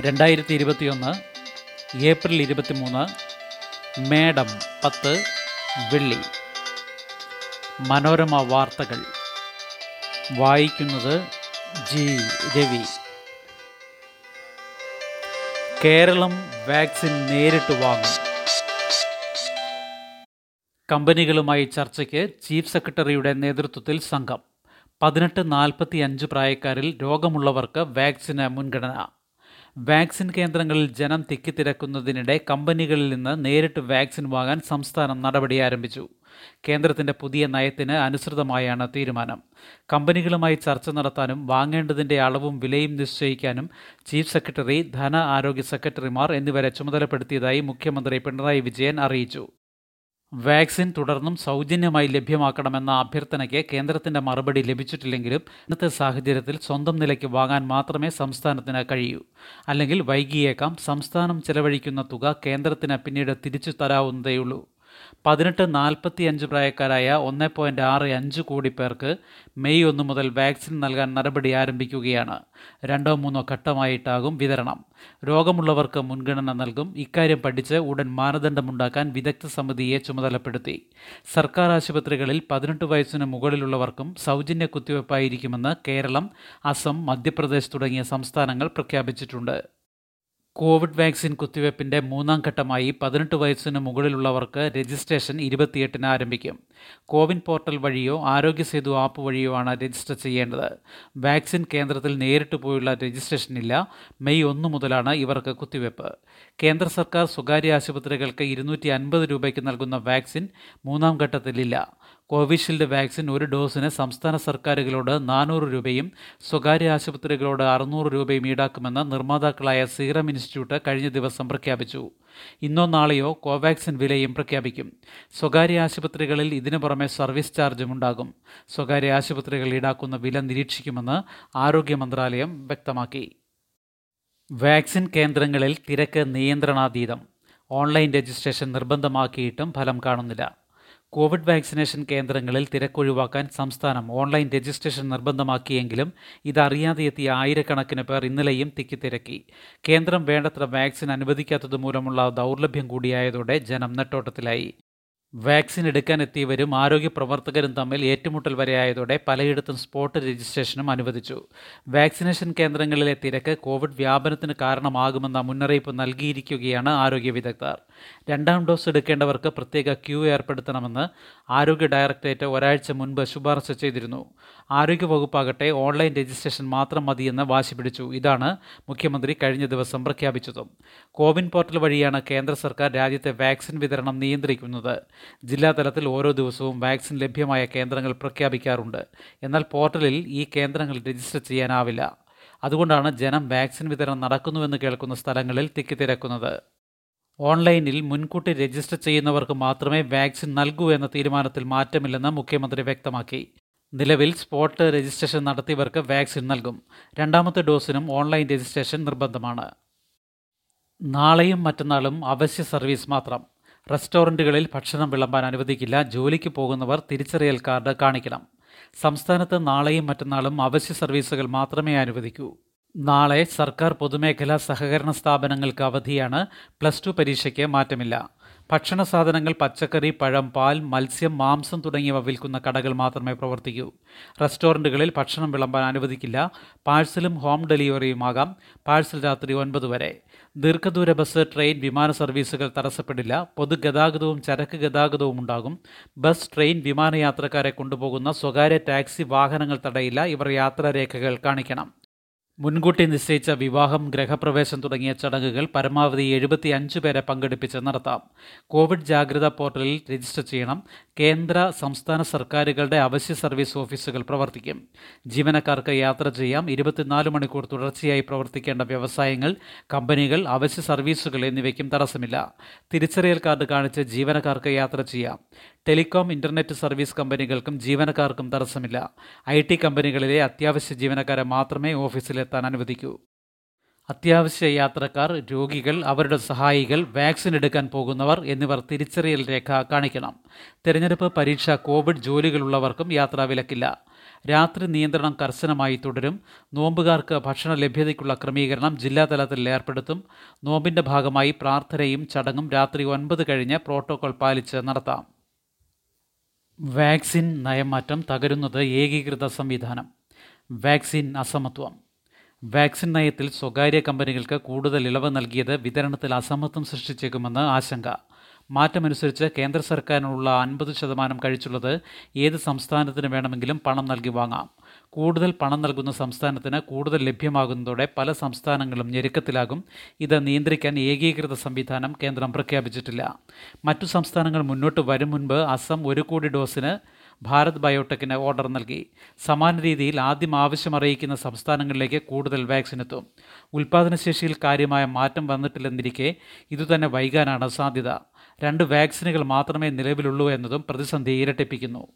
രണ്ടായിരത്തി ഇരുപത്തിയൊന്ന് ഏപ്രിൽ ഇരുപത്തിമൂന്ന് മേഡം പത്ത് വെള്ളി. മനോരമ വാർത്തകൾ. വായിക്കുന്നത് ജി. രവി. കേരളം വാക്സിൻ നേരിട്ട് വാങ്ങും. കമ്പനികളുമായി ചർച്ചയ്ക്ക് ചീഫ് സെക്രട്ടറിയുടെ നേതൃത്വത്തിൽ സംഘം. പതിനെട്ട് നാൽപ്പത്തി അഞ്ച് പ്രായക്കാരിൽ രോഗമുള്ളവർക്ക് വാക്സിന് മുൻഗണന. വാക്സിൻ കേന്ദ്രങ്ങളിൽ ജനം തിക്കിത്തിരക്കുന്നതിനിടെ കമ്പനികളിൽ നിന്ന് നേരിട്ട് വാക്സിൻ വാങ്ങാൻ സംസ്ഥാനം നടപടി ആരംഭിച്ചു. കേന്ദ്രത്തിന്റെ പുതിയ നയത്തിന് അനുസൃതമായാണ് തീരുമാനം. കമ്പനികളുമായി ചർച്ച നടത്താനും വാങ്ങേണ്ടതിന്റെ അളവും വിലയും നിശ്ചയിക്കാനും ചീഫ് സെക്രട്ടറി ധന ആരോഗ്യ സെക്രട്ടറിമാർ എന്നിവരെ ചുമതലപ്പെടുത്തിയതായി മുഖ്യമന്ത്രി പിണറായി വിജയൻ അറിയിച്ചു. വാക്സിൻ തുടർന്നും സൗജന്യമായി ലഭ്യമാക്കണമെന്ന അഭ്യർത്ഥനയ്ക്ക് കേന്ദ്രത്തിന്റെ മറുപടി ലഭിച്ചിട്ടില്ലെങ്കിലും ഇന്നത്തെ സാഹചര്യത്തിൽ സ്വന്തം നിലയ്ക്ക് വാങ്ങാൻ മാത്രമേ സംസ്ഥാനത്തിന് കഴിയൂ. അല്ലെങ്കിൽ വൈകിയേക്കാം സംസ്ഥാനം ചെലവഴിക്കുന്ന തുക കേന്ദ്രത്തിന് പിന്നീട് തിരിച്ചു തരാവുന്നതേയുള്ളൂ. പതിനെട്ട് നാൽപ്പത്തി അഞ്ച് പ്രായക്കാരായ ഒന്ന് പോയിന്റ് ആറ് അഞ്ച് കോടി പേർക്ക് മെയ് ഒന്ന് മുതൽ വാക്സിൻ നൽകാൻ നടപടി ആരംഭിക്കുകയാണ്. രണ്ടോ മൂന്നോ ഘട്ടമായിട്ടാകും വിതരണം. രോഗമുള്ളവർക്ക് മുൻഗണന നൽകും. ഇക്കാര്യം പഠിച്ച് ഉടൻ മാനദണ്ഡമുണ്ടാക്കാൻ വിദഗ്ധ സമിതിയെ ചുമതലപ്പെടുത്തി. സർക്കാർ ആശുപത്രികളിൽ പതിനെട്ട് വയസ്സിന് മുകളിലുള്ളവർക്കും സൗജന്യ കുത്തിവയ്പ്പായിരിക്കുമെന്ന് കേരളം അസം മധ്യപ്രദേശ് തുടങ്ങിയ സംസ്ഥാനങ്ങൾ പ്രഖ്യാപിച്ചിട്ടുണ്ട്. കോവിഡ് വാക്സിൻ കുത്തിവയ്പ്പിന്റെ മൂന്നാം ഘട്ടമായി പതിനെട്ട് വയസ്സിന് മുകളിലുള്ളവർക്ക് രജിസ്ട്രേഷൻ ഇരുപത്തിയെട്ടിന് ആരംഭിക്കും. കോവിൻ പോർട്ടൽ വഴിയോ ആരോഗ്യ സേതു ആപ്പ് വഴിയോ ആണ് രജിസ്റ്റർ ചെയ്യേണ്ടത്. വാക്സിൻ കേന്ദ്രത്തിൽ നേരിട്ട് പോയുള്ള രജിസ്ട്രേഷൻ ഇല്ല. മെയ് ഒന്ന് മുതലാണ് ഇവർക്ക് കുത്തിവയ്പ്പ്. കേന്ദ്ര സർക്കാർ സ്വകാര്യ ആശുപത്രികൾക്ക് ഇരുന്നൂറ്റി അൻപത് രൂപയ്ക്ക് നൽകുന്ന വാക്സിൻ മൂന്നാം ഘട്ടത്തിലില്ല. കോവിഷീൽഡ് വാക്സിൻ ഒരു ഡോസിന് സംസ്ഥാന സർക്കാരുകളോട് നാനൂറ് രൂപയും സ്വകാര്യ ആശുപത്രികളോട് അറുന്നൂറ് രൂപയും ഈടാക്കുമെന്ന് നിർമ്മാതാക്കളായ സീറം ഇൻസ്റ്റിറ്റ്യൂട്ട് കഴിഞ്ഞ ദിവസം പ്രഖ്യാപിച്ചു. ഇന്നോ നാളെയോ കോവാക്സിൻ വിലയും പ്രഖ്യാപിക്കും. സ്വകാര്യ ആശുപത്രികളിൽ ഇതിനു പുറമെ സർവീസ് ചാർജും ഉണ്ടാകും. സ്വകാര്യ ആശുപത്രികൾ ഈടാക്കുന്ന വില നിരീക്ഷിക്കുമെന്ന് ആരോഗ്യ മന്ത്രാലയം വ്യക്തമാക്കി. വാക്സിൻ കേന്ദ്രങ്ങളിൽ തിരക്ക് നിയന്ത്രണാതീതം. ഓൺലൈൻ രജിസ്ട്രേഷൻ നിർബന്ധമാക്കിയിട്ടും ഫലം കാണുന്നില്ല. കോവിഡ് വാക്സിനേഷൻ കേന്ദ്രങ്ങളിൽ തിരക്കൊഴിവാക്കാൻ സംസ്ഥാനം ഓൺലൈൻ രജിസ്ട്രേഷൻ നിർബന്ധമാക്കിയെങ്കിലും ഇതറിയാതെ എത്തിയ ആയിരക്കണക്കിന് പേർ ഇന്നലെയും തിക്കിത്തിരക്കി കേന്ദ്രം വേണ്ടത്ര വാക്സിൻ അനുവദിക്കാത്തതുമൂലമുള്ള ദൗർലഭ്യം കൂടിയായതോടെ ജനം നെട്ടോട്ടത്തിലായി. വാക്സിൻ എടുക്കാൻ എത്തിയവരും ആരോഗ്യ പ്രവർത്തകരും തമ്മിൽ ഏറ്റുമുട്ടൽ വരെയായതോടെ പലയിടത്തും സ്പോട്ട് രജിസ്ട്രേഷനും അനുവദിച്ചു. വാക്സിനേഷൻ കേന്ദ്രങ്ങളിലെ തിരക്ക് കോവിഡ് വ്യാപനത്തിന് കാരണമാകുമെന്ന മുന്നറിയിപ്പ് നൽകിയിരിക്കുകയാണ് ആരോഗ്യ വിദഗ്ധർ. രണ്ടാം ഡോസ് എടുക്കേണ്ടവർക്ക് പ്രത്യേക ക്യൂ ഏർപ്പെടുത്തണമെന്ന് ആരോഗ്യ ഡയറക്ടറേറ്റ് ഒരാഴ്ച മുൻപ് ശുപാർശ ചെയ്തിരുന്നു. ആരോഗ്യ വകുപ്പാകട്ടെ ഓൺലൈൻ രജിസ്ട്രേഷൻ മാത്രം മതിയെന്ന് വാശി പിടിച്ചു. ഇതാണ് മുഖ്യമന്ത്രി കഴിഞ്ഞ ദിവസം പ്രഖ്യാപിച്ചതും. കോവിൻ പോർട്ടൽ വഴിയാണ് കേന്ദ്ര സർക്കാർ രാജ്യത്തെ വാക്സിൻ വിതരണം നിയന്ത്രിക്കുന്നത്. ജില്ലാതലത്തിൽ ഓരോ ദിവസവും വാക്സിൻ ലഭ്യമായ കേന്ദ്രങ്ങൾ പ്രഖ്യാപിക്കാറുണ്ട്. എന്നാൽ പോർട്ടലിൽ ഈ കേന്ദ്രങ്ങൾ രജിസ്റ്റർ ചെയ്യാനാവില്ല. അതുകൊണ്ടാണ് ജനം വാക്സിൻ വിതരണം നടക്കുന്നുവെന്ന് കേൾക്കുന്ന സ്ഥലങ്ങളിൽ തിക്കിത്തിരക്കുന്നത് ഓൺലൈനിൽ മുൻകൂട്ടി രജിസ്റ്റർ ചെയ്യുന്നവർക്ക് മാത്രമേ വാക്സിൻ നൽകൂ എന്ന തീരുമാനത്തിൽ മാറ്റമില്ലെന്ന് മുഖ്യമന്ത്രി വ്യക്തമാക്കി. നിലവിൽ സ്പോട്ട് രജിസ്ട്രേഷൻ നടത്തിയവർക്ക് വാക്സിൻ നൽകും. രണ്ടാമത്തെ ഡോസിനും ഓൺലൈൻ രജിസ്ട്രേഷൻ നിർബന്ധമാണ്. നാളെയും മറ്റന്നാളും അവശ്യ സർവീസ് മാത്രം. റെസ്റ്റോറന്റുകളിൽ ഭക്ഷണം വിളമ്പാൻ അനുവദിക്കില്ല ജോലിക്ക് പോകുന്നവർ തിരിച്ചറിയൽ കാർഡ് കാണിക്കണം. സംസ്ഥാനത്ത് നാളെയും മറ്റന്നാളും അവശ്യ സർവീസുകൾ മാത്രമേ അനുവദിക്കൂ. നാളെ സർക്കാർ പൊതുമേഖലാ സഹകരണ സ്ഥാപനങ്ങൾക്ക് അവധിയാണ് പ്ലസ് ടു പരീക്ഷയ്ക്ക് മാറ്റമില്ല. ഭക്ഷണ സാധനങ്ങൾ പച്ചക്കറി പഴം പാൽ മത്സ്യം മാംസം തുടങ്ങിയവ വിൽക്കുന്ന കടകൾ മാത്രമേ പ്രവർത്തിക്കൂ. റെസ്റ്റോറന്റുകളിൽ ഭക്ഷണം വിളമ്പാൻ അനുവദിക്കില്ല പാഴ്സലും ഹോം ഡെലിവറിയുമാകാം പാഴ്സൽ രാത്രി ഒൻപത് വരെ. ദീർഘദൂര ബസ് ട്രെയിൻ വിമാന സർവീസുകൾ തടസ്സപ്പെടില്ല. പൊതുഗതാഗതവും ചരക്ക് ഗതാഗതവും ഉണ്ടാകും. ബസ് ട്രെയിൻ വിമാനയാത്രക്കാരെ കൊണ്ടുപോകുന്ന സ്വകാര്യ ടാക്സി വാഹനങ്ങൾ തടയില്ല. ഇവർ യാത്രാരേഖകൾ കാണിക്കണം. മുൻകൂട്ടി നിശ്ചയിച്ച വിവാഹം ഗ്രഹപ്രവേശം തുടങ്ങിയ ചടങ്ങുകൾ പരമാവധി എഴുപത്തി അഞ്ച് പേരെ പങ്കെടുപ്പിച്ച് നടത്താം. കോവിഡ് ജാഗ്രതാ പോർട്ടലിൽ രജിസ്റ്റർ ചെയ്യണം. കേന്ദ്ര സംസ്ഥാന സർക്കാരുകളുടെ അവശ്യ സർവീസ് ഓഫീസുകൾ പ്രവർത്തിക്കും. ജീവനക്കാർക്ക് യാത്ര ചെയ്യാം. ഇരുപത്തിനാല് മണിക്കൂർ തുടർച്ചയായി പ്രവർത്തിക്കേണ്ട വ്യവസായങ്ങൾ കമ്പനികൾ അവശ്യ സർവീസുകൾ എന്നിവയ്ക്കും തടസ്സമില്ല. തിരിച്ചറിയൽ കാർഡ് കാണിച്ച് ജീവനക്കാർക്ക് യാത്ര ചെയ്യാം. ടെലികോം ഇന്റർനെറ്റ് സർവീസ് കമ്പനികൾക്കും ജീവനക്കാർക്കും തടസ്സമില്ല. ഐ കമ്പനികളിലെ അത്യാവശ്യ ജീവനക്കാരെ മാത്രമേ ഓഫീസിലെത്താൻ അനുവദിക്കൂ. അത്യാവശ്യ യാത്രക്കാർ രോഗികൾ അവരുടെ സഹായികൾ വാക്സിൻ എടുക്കാൻ പോകുന്നവർ എന്നിവർ തിരിച്ചറിയൽ രേഖ കാണിക്കണം. തെരഞ്ഞെടുപ്പ് പരീക്ഷ കോവിഡ് ജോലികളുള്ളവർക്കും യാത്രാ വിലക്കില്ല. രാത്രി നിയന്ത്രണം കർശനമായി തുടരും. നോമ്പുകാർക്ക് ഭക്ഷണ ലഭ്യതയ്ക്കുള്ള ക്രമീകരണം ജില്ലാതലത്തിൽ ഏർപ്പെടുത്തും. നോമ്പിന്റെ ഭാഗമായി പ്രാർത്ഥനയും ചടങ്ങും രാത്രി ഒൻപത് കഴിഞ്ഞ് പ്രോട്ടോകോൾ പാലിച്ച് നടത്താം. വാക്സിൻ നയമാറ്റം തകരുന്നത് ഏകീകൃത സംവിധാനം. വാക്സിൻ അസമത്വം. വാക്സിൻ നയത്തിൽ സ്വകാര്യ കമ്പനികൾക്ക് കൂടുതൽ ഇളവ് നൽകിയത് വിതരണത്തിൽ അസമത്വം സൃഷ്ടിച്ചേക്കുമെന്ന് ആശങ്ക. മാറ്റമനുസരിച്ച് കേന്ദ്ര സർക്കാരിനുള്ള അൻപത് ശതമാനം കഴിച്ചുള്ളത് ഏത് സംസ്ഥാനത്തിന് വേണമെങ്കിലും പണം നൽകി വാങ്ങാം. കൂടുതൽ പണം നൽകുന്ന സംസ്ഥാനത്തിന് കൂടുതൽ ലഭ്യമാകുന്നതോടെ പല സംസ്ഥാനങ്ങളും ഞെരുക്കത്തിലാകും. ഇത് നിയന്ത്രിക്കാൻ ഏകീകൃത സംവിധാനം കേന്ദ്രം പ്രഖ്യാപിച്ചിട്ടില്ല. മറ്റു സംസ്ഥാനങ്ങൾ മുന്നോട്ട് വരും മുൻപ് അസം ഒരു കോടി ഡോസിന് ഭാരത് ബയോടെക്കിന് ഓർഡർ നൽകി. സമാന രീതിയിൽ ആദ്യം ആവശ്യം അറിയിക്കുന്ന സംസ്ഥാനങ്ങളിലേക്ക് കൂടുതൽ വാക്സിൻ എത്തും. ഉൽപാദനശേഷിയിൽ കാര്യമായ മാറ്റം വന്നിട്ടില്ലെന്നിരിക്കെ ഇതുതന്നെ വൈകാനാണ് സാധ്യത. രണ്ട് വാക്സിനുകൾ മാത്രമേ നിലവിലുള്ളൂ എന്നതും പ്രതിസന്ധി ഇരട്ടിപ്പിക്കുന്നു.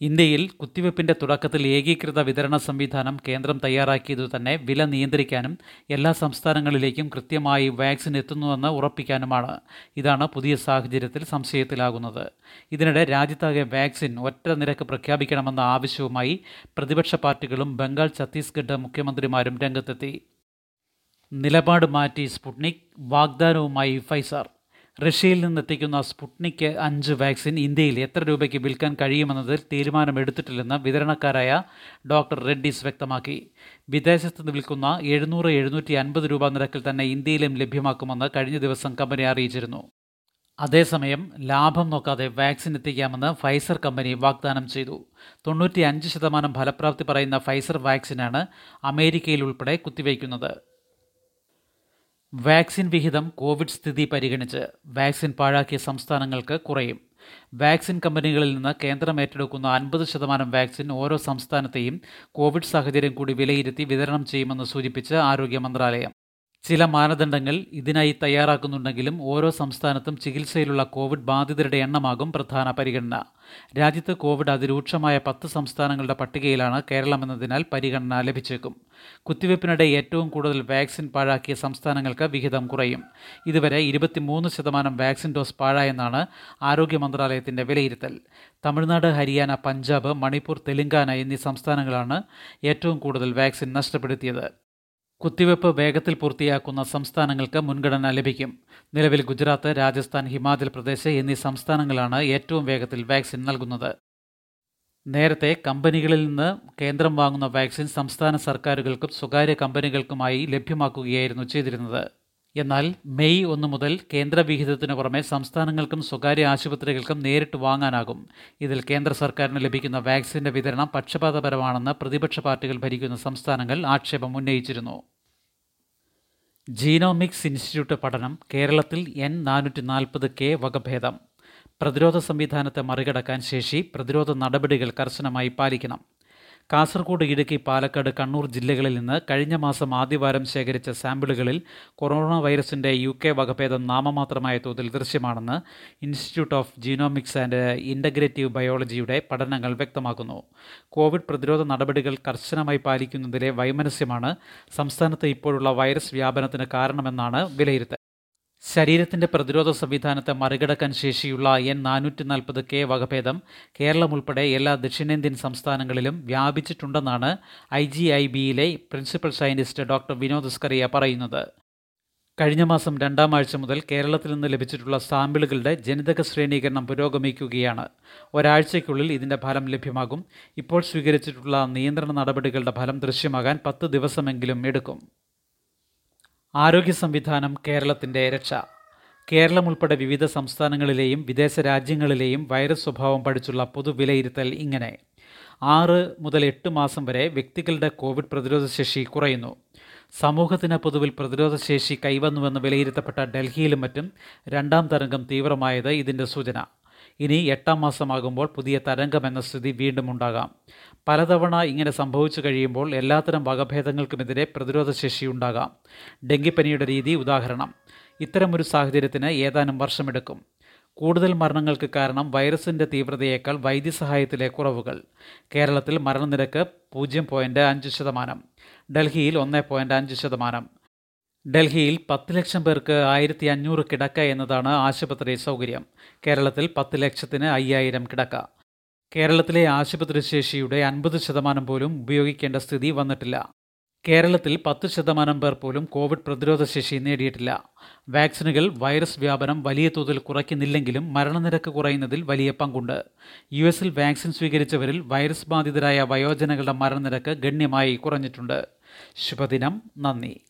ഇന്ത്യയിൽ കുത്തിവയ്പ്പിന്റെ തുടക്കത്തിൽ ഏകീകൃത വിതരണ സംവിധാനം കേന്ദ്രം തയ്യാറാക്കിയതു തന്നെ വില നിയന്ത്രിക്കാനും എല്ലാ സംസ്ഥാനങ്ങളിലേക്കും കൃത്യമായി വാക്സിൻ എത്തുന്നുവെന്ന് ഉറപ്പിക്കാനുമാണ്. ഇതാണ് പുതിയ സാഹചര്യത്തിൽ സംശയത്തിലാകുന്നത്. ഇതിനിടെ രാജ്യത്താകെ വാക്സിൻ ഒറ്റ നിരക്ക് പ്രഖ്യാപിക്കണമെന്ന ആവശ്യവുമായി പ്രതിപക്ഷ പാർട്ടികളും ബംഗാൾ ഛത്തീസ്ഗഡ് മുഖ്യമന്ത്രിമാരും രംഗത്തെത്തി. നിലപാട് മാറ്റി സ്പുട്നിക് വാഗ്ദാനവുമായി ഫൈസർ. റഷ്യയിൽ നിന്നെത്തിക്കുന്ന സ്പുട്നിക് അഞ്ച് വാക്സിൻ ഇന്ത്യയിൽ എത്ര രൂപയ്ക്ക് വിൽക്കാൻ കഴിയുമെന്നതിൽ തീരുമാനമെടുത്തിട്ടില്ലെന്ന് വിതരണക്കാരായ ഡോക്ടർ റെഡ്ഡീസ് വ്യക്തമാക്കി. വിദേശത്ത് നിന്ന് വിൽക്കുന്ന എഴുന്നൂറ് എഴുന്നൂറ്റി അൻപത് രൂപ നിരക്കിൽ തന്നെ ഇന്ത്യയിലും ലഭ്യമാക്കുമെന്ന് കഴിഞ്ഞ ദിവസം കമ്പനി അറിയിച്ചിരുന്നു. അതേസമയം ലാഭം നോക്കാതെ വാക്സിൻ എത്തിക്കാമെന്ന് ഫൈസർ കമ്പനി വാഗ്ദാനം ചെയ്തു. തൊണ്ണൂറ്റി അഞ്ച് ശതമാനം ഫലപ്രാപ്തി പറയുന്ന ഫൈസർ വാക്സിനാണ് അമേരിക്കയിൽ ഉൾപ്പെടെ കുത്തിവയ്ക്കുന്നത്. വാക്സിൻ വിഹിതം കോവിഡ് സ്ഥിതി പരിഗണിച്ച് വാക്സിൻ പാഴാക്കിയ സംസ്ഥാനങ്ങൾക്ക് കുറയും. വാക്സിൻ കമ്പനികളിൽ നിന്ന് കേന്ദ്രം ഏറ്റെടുക്കുന്ന അൻപത് ശതമാനം വാക്സിൻ ഓരോ സംസ്ഥാനത്തെയും കോവിഡ് സാഹചര്യം കൂടി വിലയിരുത്തി വിതരണം ചെയ്യുമെന്ന് സൂചിപ്പിച്ച് ആരോഗ്യ മന്ത്രാലയം. ചില മാനദണ്ഡങ്ങൾ ഇതിനായി തയ്യാറാക്കുന്നുണ്ടെങ്കിലും ഓരോ സംസ്ഥാനത്തും ചികിത്സയിലുള്ള കോവിഡ് ബാധിതരുടെ എണ്ണമാകും പ്രധാന പരിഗണന. രാജ്യത്ത് കോവിഡ് അതിരൂക്ഷമായ പത്ത് സംസ്ഥാനങ്ങളുടെ പട്ടികയിലാണ് കേരളമെന്നതിനാൽ പരിഗണന ലഭിച്ചേക്കും. കുത്തിവയ്പ്പിനിടെ ഏറ്റവും കൂടുതൽ വാക്സിൻ പാഴാക്കിയ സംസ്ഥാനങ്ങൾക്ക് വിഹിതം കുറയും. ഇതുവരെ ഇരുപത്തിമൂന്ന് ശതമാനം വാക്സിൻ ഡോസ് പാഴായെന്നാണ് ആരോഗ്യ മന്ത്രാലയത്തിന്റെ വിലയിരുത്തൽ. തമിഴ്നാട് ഹരിയാന പഞ്ചാബ് മണിപ്പൂർ തെലങ്കാന എന്നീ സംസ്ഥാനങ്ങളാണ് ഏറ്റവും കൂടുതൽ വാക്സിൻ നഷ്ടപ്പെടുത്തിയത്. കുത്തിവയ്പ് വേഗത്തിൽ പൂർത്തിയാക്കുന്ന സംസ്ഥാനങ്ങൾക്ക് മുൻഗണന ലഭിക്കും. നിലവിൽ ഗുജറാത്ത് രാജസ്ഥാൻ ഹിമാചൽ പ്രദേശ് എന്നീ സംസ്ഥാനങ്ങളാണ് ഏറ്റവും വേഗത്തിൽ വാക്സിൻ നൽകുന്നത്. നേരത്തെ കമ്പനികളിൽ നിന്ന് കേന്ദ്രം വാങ്ങുന്ന വാക്സിൻ സംസ്ഥാന സർക്കാരുകൾക്കും സ്വകാര്യ കമ്പനികൾക്കുമായി ലഭ്യമാക്കുകയായിരുന്നു ചെയ്തിരുന്നത്. എന്നാൽ മെയ് ഒന്ന് മുതൽ കേന്ദ്ര വിഹിതത്തിനു പുറമെ സംസ്ഥാനങ്ങൾക്കും സ്വകാര്യ ആശുപത്രികൾക്കും നേരിട്ട് വാങ്ങാനാകും. ഇതിൽ കേന്ദ്ര സർക്കാരിന് ലഭിക്കുന്ന വാക്സിന്റെ വിതരണം പക്ഷപാതപരമാണെന്ന് പ്രതിപക്ഷ പാർട്ടികൾ ഭരിക്കുന്ന സംസ്ഥാനങ്ങൾ ആക്ഷേപം ഉന്നയിച്ചിരുന്നു. ജീനോമിക്സ് ഇൻസ്റ്റിറ്റ്യൂട്ട് പഠനം കേരളത്തിൽ എൻ നാനൂറ്റി നാൽപ്പത് കെ വകഭേദം. പ്രതിരോധ സംവിധാനത്തെ മറികടക്കാൻ ശേഷി പ്രതിരോധ നടപടികൾ കർശനമായി പാലിക്കണം. കാസർഗോഡ് ഇടുക്കി പാലക്കാട് കണ്ണൂർ ജില്ലകളിൽ നിന്ന് കഴിഞ്ഞ മാസം ആദ്യവാരം ശേഖരിച്ച സാമ്പിളുകളിൽ കൊറോണ വൈറസിന്റെ യു കെ വകഭേദം നാമമാത്രമായ തോതിൽ ദൃശ്യമാണെന്ന് institute of genomics and integrative ബയോളജിയുടെ പഠനങ്ങൾ വ്യക്തമാക്കുന്നു. കോവിഡ് പ്രതിരോധ നടപടികൾ കർശനമായി പാലിക്കുന്നതിലെ വൈമനസ്യമാണ് സംസ്ഥാനത്ത് ഇപ്പോഴുള്ള വൈറസ് വ്യാപനത്തിന് കാരണമെന്നാണ് വിലയിരുത്തൽ. ശരീരത്തിന്റെ പ്രതിരോധ സംവിധാനത്തെ മറികടക്കാൻ ശേഷിയുള്ള എൻ നാനൂറ്റി നാൽപ്പത് കെ വകഭേദം കേരളം ഉൾപ്പെടെ എല്ലാ ദക്ഷിണേന്ത്യൻ സംസ്ഥാനങ്ങളിലും വ്യാപിച്ചിട്ടുണ്ടെന്നാണ് ഐ ജി ഐ ബിയിലെ principal scientist doctor Vinod Scaria പറയുന്നത്. കഴിഞ്ഞ മാസം രണ്ടാം ആഴ്ച മുതൽ കേരളത്തിൽ നിന്ന് ലഭിച്ചിട്ടുള്ള സാമ്പിളുകളുടെ ജനിതക ശ്രേണീകരണം പുരോഗമിക്കുകയാണ്. ഒരാഴ്ചയ്ക്കുള്ളിൽ ഇതിന്റെ ഫലം ലഭ്യമാകും. ഇപ്പോൾ സ്വീകരിച്ചിട്ടുള്ള നിയന്ത്രണ നടപടികളുടെ ഫലം ദൃശ്യമാകാൻ പത്ത് ദിവസമെങ്കിലും എടുക്കും. ആരോഗ്യ സംവിധാനം കേരളത്തിന്റെ രക്ഷ. കേരളം ഉൾപ്പെടെ വിവിധ സംസ്ഥാനങ്ങളിലെയും വിദേശ രാജ്യങ്ങളിലെയും വൈറസ് സ്വഭാവം പഠിച്ചുള്ള പൊതുവിലയിരുത്തൽ ഇങ്ങനെ. ആറ് മുതൽ എട്ട് മാസം വരെ വ്യക്തികളുടെ കോവിഡ് പ്രതിരോധ ശേഷി കുറയുന്നു. സമൂഹത്തിന് പൊതുവിൽ പ്രതിരോധശേഷി കൈവന്നുവെന്ന് വിലയിരുത്തപ്പെട്ട ഡൽഹിയിലും മറ്റും രണ്ടാം തരംഗം തീവ്രമായത് ഇതിന്റെ സൂചന. ഇനി എട്ടാം മാസമാകുമ്പോൾ പുതിയ തരംഗം എന്ന സ്ഥിതി വീണ്ടും ഉണ്ടാകാം. പലതവണ ഇങ്ങനെ സംഭവിച്ചു കഴിയുമ്പോൾ എല്ലാത്തരം വകഭേദങ്ങൾക്കുമെതിരെ പ്രതിരോധശേഷി ഉണ്ടാകാം. ഡെങ്കിപ്പനിയുടെ രീതി ഉദാഹരണം. ഇത്തരമൊരു സാഹചര്യത്തിന് ഏതാനും വർഷമെടുക്കും. കൂടുതൽ മരണങ്ങൾക്ക് കാരണം വൈറസിന്റെ തീവ്രതയേക്കാൾ വൈദ്യസഹായത്തിലെ കുറവുകൾ. കേരളത്തിൽ മരണനിരക്ക് പൂജ്യം പോയിന്റ് അഞ്ച് ശതമാനം. ഡൽഹിയിൽ ഒന്ന് പോയിന്റ് അഞ്ച് ശതമാനം. ഡൽഹിയിൽ പത്ത് ലക്ഷം പേർക്ക് ആയിരത്തി അഞ്ഞൂറ് കിടക്ക എന്നതാണ് ആശുപത്രി സൗകര്യം. കേരളത്തിൽ പത്ത് ലക്ഷത്തിന് അയ്യായിരം കിടക്ക. കേരളത്തിലെ ആശുപത്രി ശേഷിയുടെ അൻപത് ശതമാനം പോലും ഉപയോഗിക്കേണ്ട സ്ഥിതി വന്നിട്ടില്ല. കേരളത്തിൽ പത്ത് ശതമാനം പേർ പോലും കോവിഡ് പ്രതിരോധ ശേഷി നേടിയിട്ടില്ല. വാക്സിനുകൾ വൈറസ് വ്യാപനം വലിയ തോതിൽ കുറയ്ക്കുന്നില്ലെങ്കിലും മരണനിരക്ക് കുറയുന്നതിൽ വലിയ പങ്കുണ്ട്. യു എസിൽ വാക്സിൻ സ്വീകരിച്ചവരിൽ വൈറസ് ബാധിതരായ വയോജനങ്ങളുടെ മരണനിരക്ക് ഗണ്യമായി കുറഞ്ഞിട്ടുണ്ട്. ശുഭദിനം. നന്ദി.